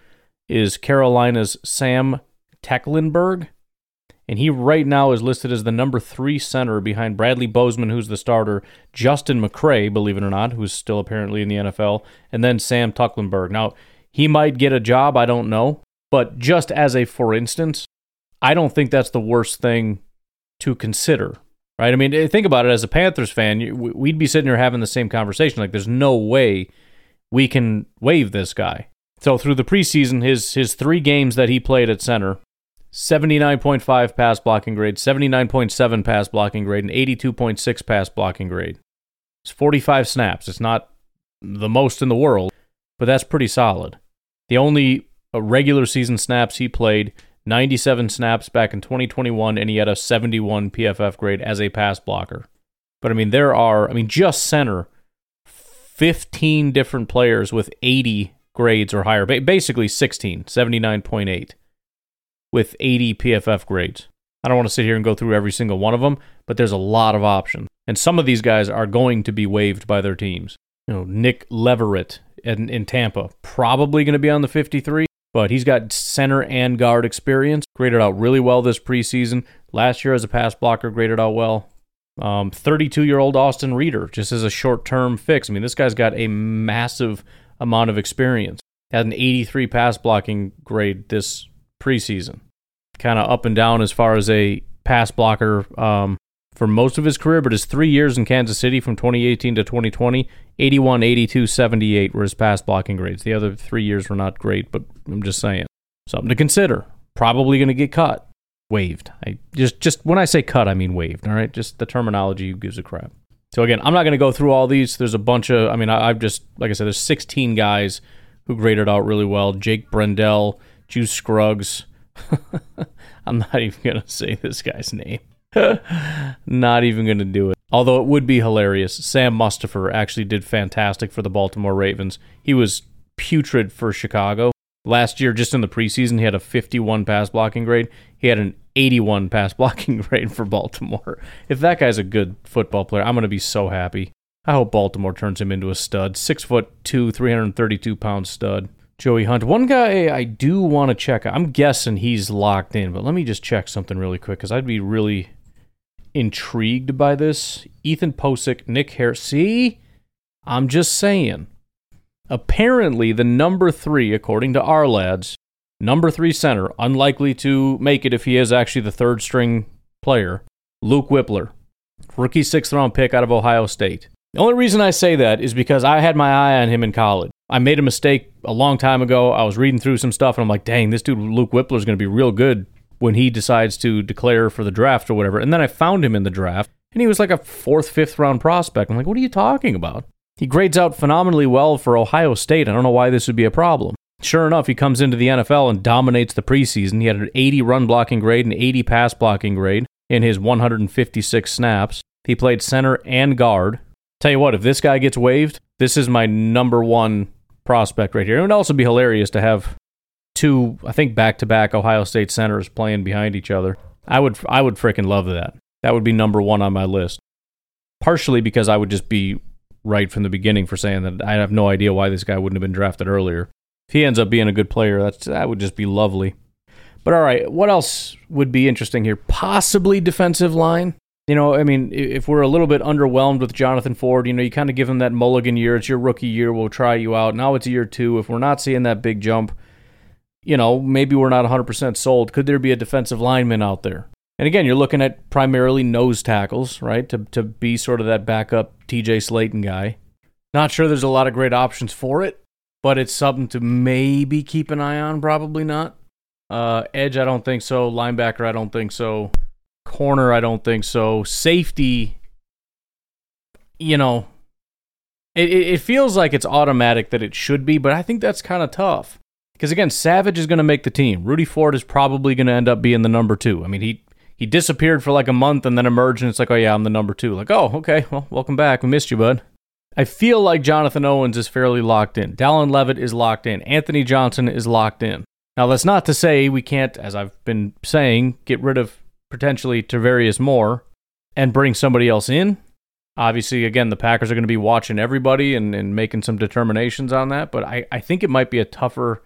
is Carolina's Sam Tecklenburg. And he right now is listed as the number three center behind Bradley Bozeman, who's the starter, Justin McCray, believe it or not, who's still apparently in the NFL, and then Sam Tecklenburg. Now, he might get a job, I don't know. But just as a for instance, I don't think that's the worst thing to consider, right? I mean, eh, think about it as a Panthers fan, we'd be sitting here having the same conversation. Like, there's no way we can waive this guy. So through the preseason, his his three games that he played at center, 79.5 pass blocking grade, 79.7 pass blocking grade, and 82.6 pass blocking grade. It's 45 snaps. It's not the most in the world, but that's pretty solid. The only uh, regular season snaps he played 97 snaps back in 2021 and he had a 71 PFF grade as a pass blocker. But I mean there are I mean just center 15 different players with 80 grades or higher basically 16 79.8 with 80 PFF grades. I don't want to sit here and go through every single one of them, but there's a lot of options. And some of these guys are going to be waived by their teams. You know, Nick Leverett in, in Tampa, probably going to be on the 53 but he's got center and guard experience. Graded out really well this preseason. Last year as a pass blocker, graded out well. 32 um, year old Austin Reiter, just as a short term fix. I mean, this guy's got a massive amount of experience. Had an 83 pass blocking grade this preseason. Kind of up and down as far as a pass blocker um, for most of his career, but his three years in Kansas City from 2018 to 2020, 81, 82, 78 were his pass blocking grades. The other three years were not great, but I'm just saying. Something to consider. Probably going to get cut. Waived. I just just when I say cut, I mean waived. All right, just the terminology gives a crap. So again, I'm not going to go through all these. There's a bunch of. I mean, I, have just like I said, there's 16 guys who graded out really well. Jake Brendel, Juice Scruggs. *laughs* I'm not even going to say this guy's name. *laughs* Not even going to do it. Although it would be hilarious. Sam Mustipher actually did fantastic for the Baltimore Ravens. He was putrid for Chicago. Last year, just in the preseason, he had a 51 pass blocking grade. He had an 81 pass *laughs* blocking grade for Baltimore. If that guy's a good football player, I'm going to be so happy. I hope Baltimore turns him into a stud. Six foot two, 332 pound stud. Joey Hunt. One guy I do want to check. I'm guessing he's locked in, but let me just check something really quick because I'd be really intrigued by this. Ethan Pocic, Nick Harris. See, I'm just saying. Apparently, the number three, according to our lads, number three center, unlikely to make it if he is actually the third string player, Luke Wypler, rookie sixth round pick out of Ohio State. The only reason I say that is because I had my eye on him in college. I made a mistake a long time ago. I was reading through some stuff and I'm like, dang, this dude Luke Wypler is going to be real good when he decides to declare for the draft or whatever. And then I found him in the draft, and he was like a fourth, fifth round prospect. I'm like, what are you talking about? He grades out phenomenally well for Ohio State. I don't know why this would be a problem. Sure enough, he comes into the NFL and dominates the preseason. He had an 80 run blocking grade and 80 pass blocking grade in his 156 snaps. He played center and guard. Tell you what, if this guy gets waived, this is my number one prospect right here. It would also be hilarious to have two, I think, back to back Ohio State centers playing behind each other. I would, I would freaking love that. That would be number one on my list. Partially because I would just be right from the beginning for saying that I have no idea why this guy wouldn't have been drafted earlier. If he ends up being a good player, that's that would just be lovely. But all right, what else would be interesting here? Possibly defensive line. You know, I mean, if we're a little bit underwhelmed with Jonathan Ford, you know, you kind of give him that mulligan year. It's your rookie year. We'll try you out. Now it's year two. If we're not seeing that big jump, you know, maybe we're not 100% sold. Could there be a defensive lineman out there? And again, you're looking at primarily nose tackles, right? To, to be sort of that backup TJ Slaton guy. Not sure there's a lot of great options for it, but it's something to maybe keep an eye on. Probably not. Uh, edge, I don't think so. Linebacker, I don't think so. Corner, I don't think so. Safety, you know, it, it feels like it's automatic that it should be, but I think that's kind of tough. Because again, Savage is going to make the team. Rudy Ford is probably going to end up being the number two. I mean, he he disappeared for like a month and then emerged, and it's like, oh yeah, I'm the number two. Like, oh okay, well, welcome back. We missed you, bud. I feel like Jonathan Owens is fairly locked in. Dallin Leavitt is locked in. Anthony Johnson is locked in. Now, that's not to say we can't, as I've been saying, get rid of potentially Tarvarius Moore and bring somebody else in. Obviously, again, the Packers are going to be watching everybody and, and making some determinations on that, but I, I think it might be a tougher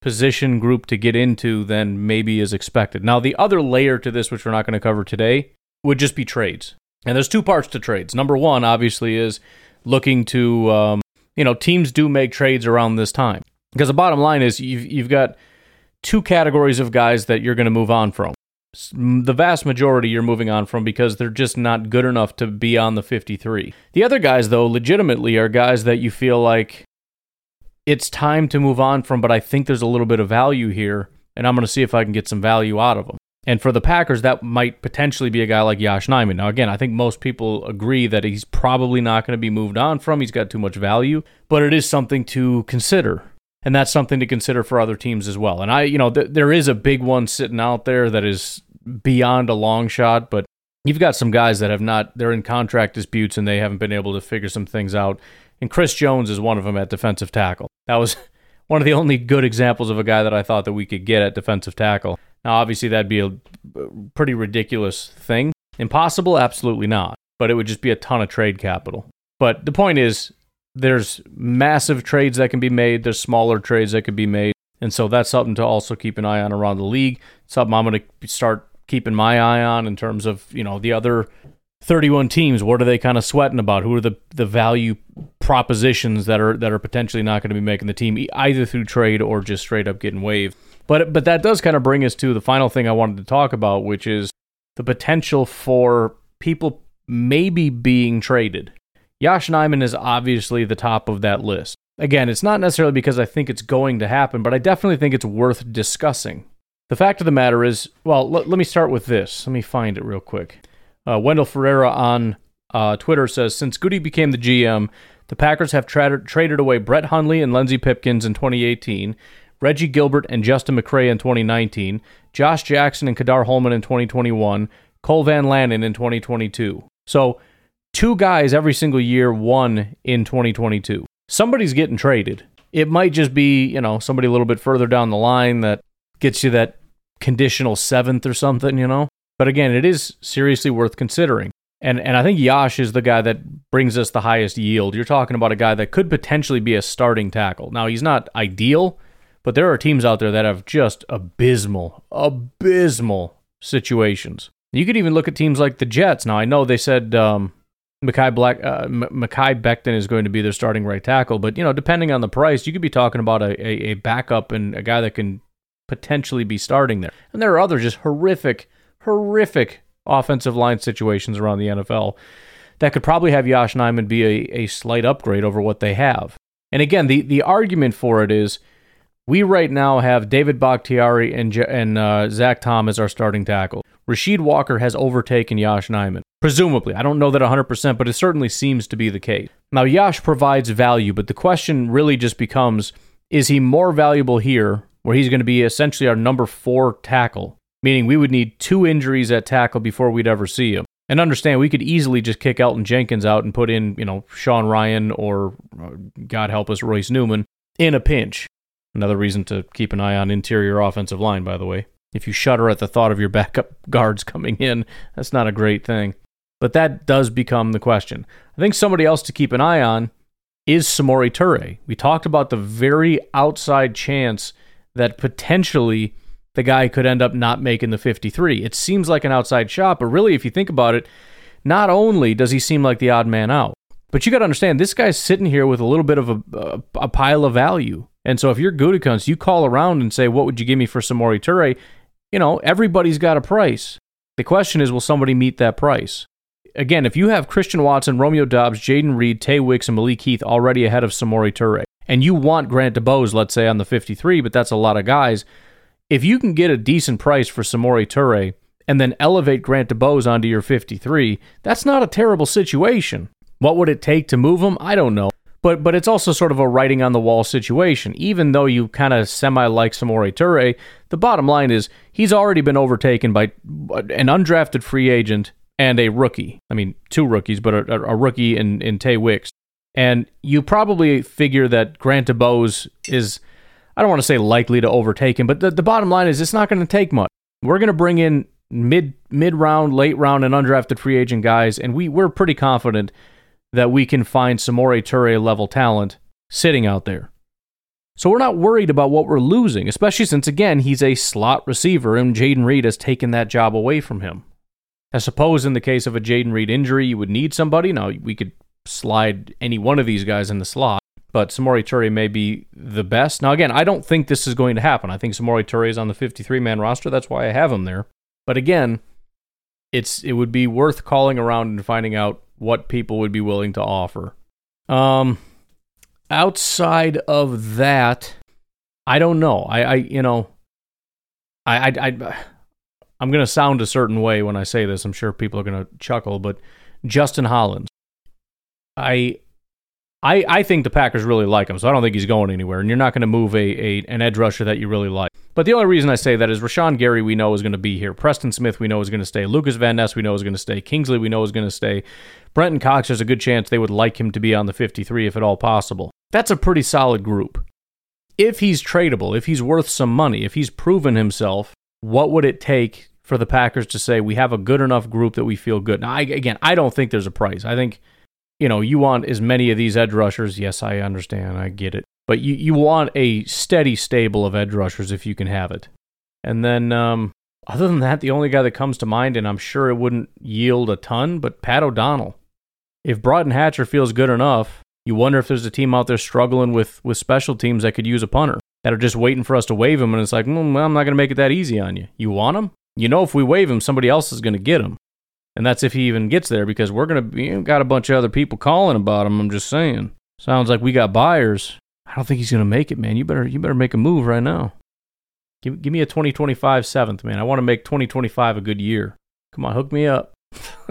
position group to get into than maybe is expected. Now, the other layer to this, which we're not going to cover today, would just be trades. And there's two parts to trades. Number one, obviously, is looking to, um, you know, teams do make trades around this time. Because the bottom line is you've, you've got two categories of guys that you're going to move on from. The vast majority you're moving on from because they're just not good enough to be on the 53. The other guys, though, legitimately are guys that you feel like it's time to move on from, but I think there's a little bit of value here, and I'm going to see if I can get some value out of them. And for the Packers, that might potentially be a guy like Yosh Nijman. Now, again, I think most people agree that he's probably not going to be moved on from. He's got too much value, but it is something to consider. And that's something to consider for other teams as well. And I, you know, th- there is a big one sitting out there that is beyond a long shot, but you've got some guys that have not, they're in contract disputes and they haven't been able to figure some things out. And Chris Jones is one of them at defensive tackle. That was *laughs* one of the only good examples of a guy that I thought that we could get at defensive tackle. Now, obviously, that'd be a pretty ridiculous thing. Impossible? Absolutely not. But it would just be a ton of trade capital. But the point is, there's massive trades that can be made, there's smaller trades that could be made. And so that's something to also keep an eye on around the league. Something I'm going to start keeping my eye on in terms of, you know, the other 31 teams, what are they kind of sweating about? Who are the, the value propositions that are that are potentially not going to be making the team either through trade or just straight up getting waived? But but that does kind of bring us to the final thing I wanted to talk about, which is the potential for people maybe being traded. Yosh Nijman is obviously the top of that list. Again, it's not necessarily because I think it's going to happen, but I definitely think it's worth discussing. The fact of the matter is, well, l- let me start with this. Let me find it real quick. Uh, Wendell Ferreira on uh, Twitter says Since Goody became the GM, the Packers have tra- traded away Brett Hundley and Lenzy Pipkins in 2018, Reggie Gilbert and Justin McCray in 2019, Josh Jackson and Ka'dar Hollman in 2021, Cole Van Lanen in 2022. So, two guys every single year, one in 2022. Somebody's getting traded. It might just be, you know, somebody a little bit further down the line that gets you that conditional seventh or something, you know? But again, it is seriously worth considering. And and I think Yosh is the guy that brings us the highest yield. You're talking about a guy that could potentially be a starting tackle. Now he's not ideal, but there are teams out there that have just abysmal, abysmal situations. You could even look at teams like the Jets. Now I know they said um, Mekhi Black, uh, Mekhi Becton is going to be their starting right tackle, but you know, depending on the price, you could be talking about a, a, a backup and a guy that can potentially be starting there. And there are other just horrific horrific offensive line situations around the NFL that could probably have Yosh Nijman be a, a slight upgrade over what they have. And again, the, the argument for it is we right now have David Bakhtiari and, and uh, Zach Tom as our starting tackle. Rasheed Walker has overtaken Yosh Nijman. Presumably. I don't know that 100%, but it certainly seems to be the case. Now, Yosh provides value, but the question really just becomes is he more valuable here, where he's going to be essentially our number four tackle, meaning we would need two injuries at tackle before we'd ever see him. And understand, we could easily just kick Elgton Jenkins out and put in, you know, Sean Rhyan or, uh, God help us, Royce Newman in a pinch. Another reason to keep an eye on interior offensive line, by the way. If you shudder at the thought of your backup *laughs* guards coming in, that's not a great thing. But that does become the question. I think somebody else to keep an eye on is Samori Toure. We talked about the very outside chance that potentially the guy could end up not making the 53. It seems like an outside shot, but really, if you think about it, not only does he seem like the odd man out, but you got to understand this guy's sitting here with a little bit of a, a, a pile of value. And so if you're Gutekunst, you call around and say, "What would you give me for Samori Toure? You know, everybody's got a price. The question is, will somebody meet that price? Again, if you have Christian Watson, Romeo Doubs, Jayden Reed, Tay Wicks, and Malik Heath already ahead of Samori Toure, and you want Grant DuBose, let's say on the 53, but that's a lot of guys. If you can get a decent price for Samori Toure and then elevate Grant DuBose onto your 53, that's not a terrible situation. What would it take to move him? I don't know. But but it's also sort of a writing on the wall situation. Even though you kind of semi like Samori Toure, the bottom line is he's already been overtaken by an undrafted free agent and a rookie. I mean, two rookies, but a, a rookie in in Tay Wicks. And you probably figure that Grant DuBose is, I don't want to say likely to overtake him, but the, the bottom line is it's not going to take much. We're going to bring in mid mid round, late round, and undrafted free agent guys, and we we're pretty confident that we can find Samori Toure level talent sitting out there. So we're not worried about what we're losing, especially since, again, he's a slot receiver and Jayden Reed has taken that job away from him. I suppose in the case of a Jayden Reed injury, you would need somebody. Now, we could slide any one of these guys in the slot, but Samori Toure may be the best. Now, again, I don't think this is going to happen. I think Samori Toure is on the 53 man roster. That's why I have him there. But again, it's it would be worth calling around and finding out what people would be willing to offer. Um, outside of that, I don't know. I, I you know, I, I, I I'm gonna sound a certain way when I say this. I'm sure people are gonna chuckle, but Justin Hollins, I I, I think the Packers really like him, so I don't think he's going anywhere. And you're not going to move a, a an edge rusher that you really like. But the only reason I say that is Rashan Gary we know is going to be here. Preston Smith we know is going to stay. Lucas Van Ness we know is going to stay. Kingsley we know is going to stay. Brenton Cox there's a good chance they would like him to be on the 53 if at all possible. That's a pretty solid group. If he's tradable, if he's worth some money, if he's proven himself, what would it take for the Packers to say we have a good enough group that we feel good? Now, I, again, I don't think there's a price. I think you know, you want as many of these edge rushers. Yes, I understand. I get it. But you, you want a steady stable of edge rushers if you can have it. And then, um, other than that, the only guy that comes to mind, and I'm sure it wouldn't yield a ton, but Pat O'Donnell. If Broughton Hatcher feels good enough, you wonder if there's a team out there struggling with, with special teams that could use a punter that are just waiting for us to waive him. And it's like, mm, I'm not going to make it that easy on you. You want him? You know, if we waive him, somebody else is going to get him. And that's if he even gets there because we're going to be got a bunch of other people calling about him. I'm just saying. Sounds like we got buyers. I don't think he's going to make it, man. You better you better make a move right now. Give, give me a 2025 seventh, man. I want to make 2025 a good year. Come on, hook me up. *laughs*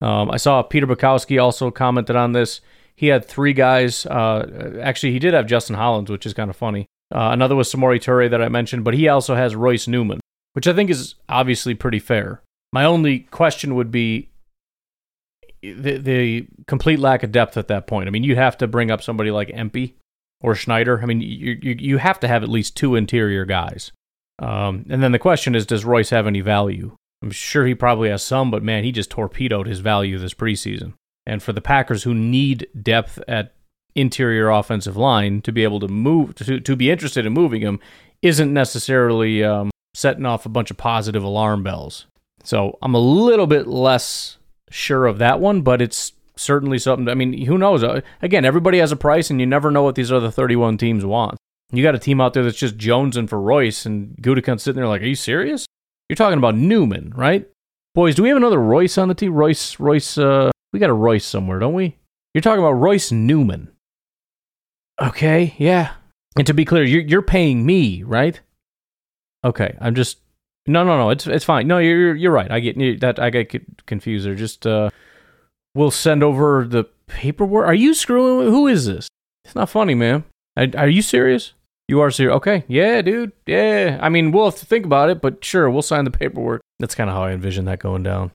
um, I saw Peter Bukowski also commented on this. He had three guys. Uh, actually, he did have Justin Hollins, which is kind of funny. Uh, another was Samori Toure that I mentioned, but he also has Royce Newman, which I think is obviously pretty fair. My only question would be the the complete lack of depth at that point. I mean, you'd have to bring up somebody like Empey or Schneider. I mean, you you, you have to have at least two interior guys. Um, and then the question is, does Royce have any value? I'm sure he probably has some, but man, he just torpedoed his value this preseason. And for the Packers, who need depth at interior offensive line to be able to move to to be interested in moving him, isn't necessarily um, setting off a bunch of positive alarm bells. So I'm a little bit less sure of that one, but it's certainly something. I mean, who knows? Uh, again, everybody has a price, and you never know what these other 31 teams want. You got a team out there that's just jonesing for Royce, and Gutekunst sitting there like, "Are you serious? You're talking about Newman, right? Boys, do we have another Royce on the team? Royce, Royce. Uh, we got a Royce somewhere, don't we? You're talking about Royce Newman. Okay, yeah. And to be clear, you're you're paying me, right? Okay, I'm just no, no, no. It's it's fine. No, you're you're right. I get that. I get confused. Or just uh, we'll send over the paperwork. Are you screwing? Who is this? It's not funny, man. Are, are you serious? You are serious? Okay. Yeah, dude. Yeah. I mean, we'll have to think about it, but sure, we'll sign the paperwork. That's kind of how I envision that going down.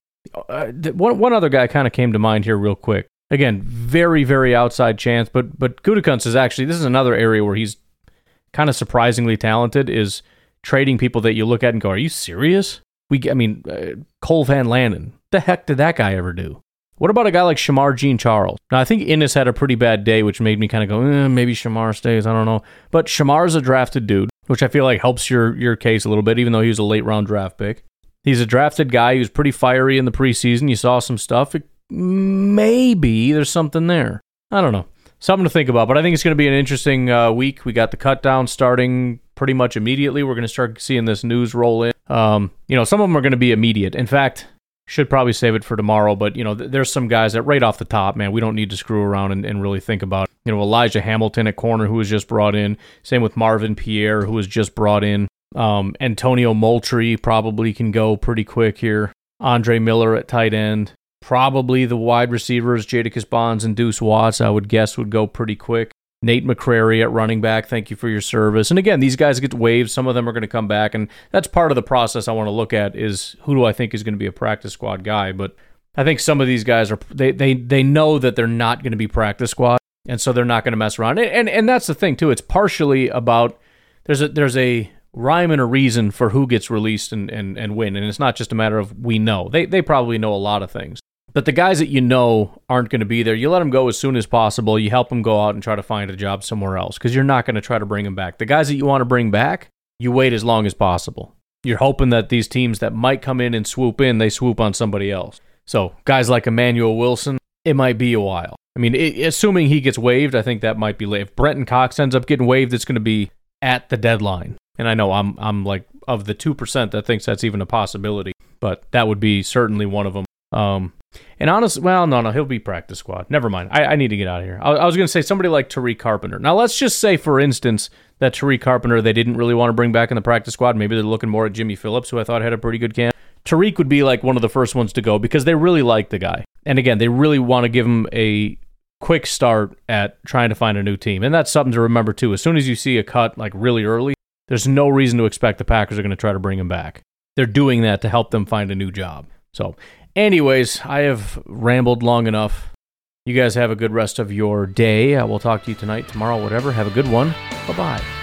Uh, one one other guy kind of came to mind here, real quick. Again, very very outside chance, but but Gutekunst is actually this is another area where he's kind of surprisingly talented. Is trading people that you look at and go, "Are you serious?" We, I mean, uh, Cole Van Lanen. The heck did that guy ever do? What about a guy like Shemar Jean Charles? Now, I think Inniss had a pretty bad day, which made me kind of go, eh, maybe Shemar stays. I don't know. But Shemar's a drafted dude, which I feel like helps your your case a little bit, even though he was a late round draft pick. He's a drafted guy. He was pretty fiery in the preseason. You saw some stuff. It, maybe there's something there. I don't know something to think about. But I think it's going to be an interesting uh, week. We got the cut down starting pretty much immediately. We're going to start seeing this news roll in. Um, you know, some of them are going to be immediate. In fact, Should probably save it for tomorrow, but you know, th- there's some guys that right off the top, man, we don't need to screw around and, and really think about. You know, Elijah Hamilton at corner, who was just brought in. Same with Marvin Pierre, who was just brought in. Um, Antonio Moultrie probably can go pretty quick here. Andre Miller at tight end. Probably the wide receivers, Jadakis Bonds and Deuce Watts, I would guess would go pretty quick. Nate McCrary at running back, thank you for your service. And again, these guys get waived. Some of them are going to come back, and that's part of the process I want to look at is who do I think is going to be a practice squad guy. But I think some of these guys are they they they know that they're not going to be practice squad, and so they're not going to mess around. And, and and that's the thing too. It's partially about there's a there's a rhyme and a reason for who gets released and, and, and when. And it's not just a matter of we know. They they probably know a lot of things. But the guys that you know aren't going to be there, you let them go as soon as possible. You help them go out and try to find a job somewhere else because you're not going to try to bring them back. The guys that you want to bring back, you wait as long as possible. You're hoping that these teams that might come in and swoop in, they swoop on somebody else. So guys like Emmanuel Wilson, it might be a while. I mean, it, assuming he gets waived, I think that might be late. If Brenton Cox ends up getting waived, it's going to be at the deadline. And I know I'm I'm like of the two percent that thinks that's even a possibility, but that would be certainly one of them. Um, and honestly, well, no, no, he'll be practice squad. Never mind. I, I need to get out of here. I, I was going to say somebody like Tariq Carpenter. Now, let's just say, for instance, that Tariq Carpenter they didn't really want to bring back in the practice squad. Maybe they're looking more at Jimmy Phillips, who I thought had a pretty good camp. Tariq would be like one of the first ones to go because they really like the guy. And again, they really want to give him a quick start at trying to find a new team. And that's something to remember too. As soon as you see a cut like really early, there's no reason to expect the Packers are going to try to bring him back. They're doing that to help them find a new job. So, anyways, I have rambled long enough. You guys have a good rest of your day. I will talk to you tonight, tomorrow, whatever. Have a good one. Bye bye.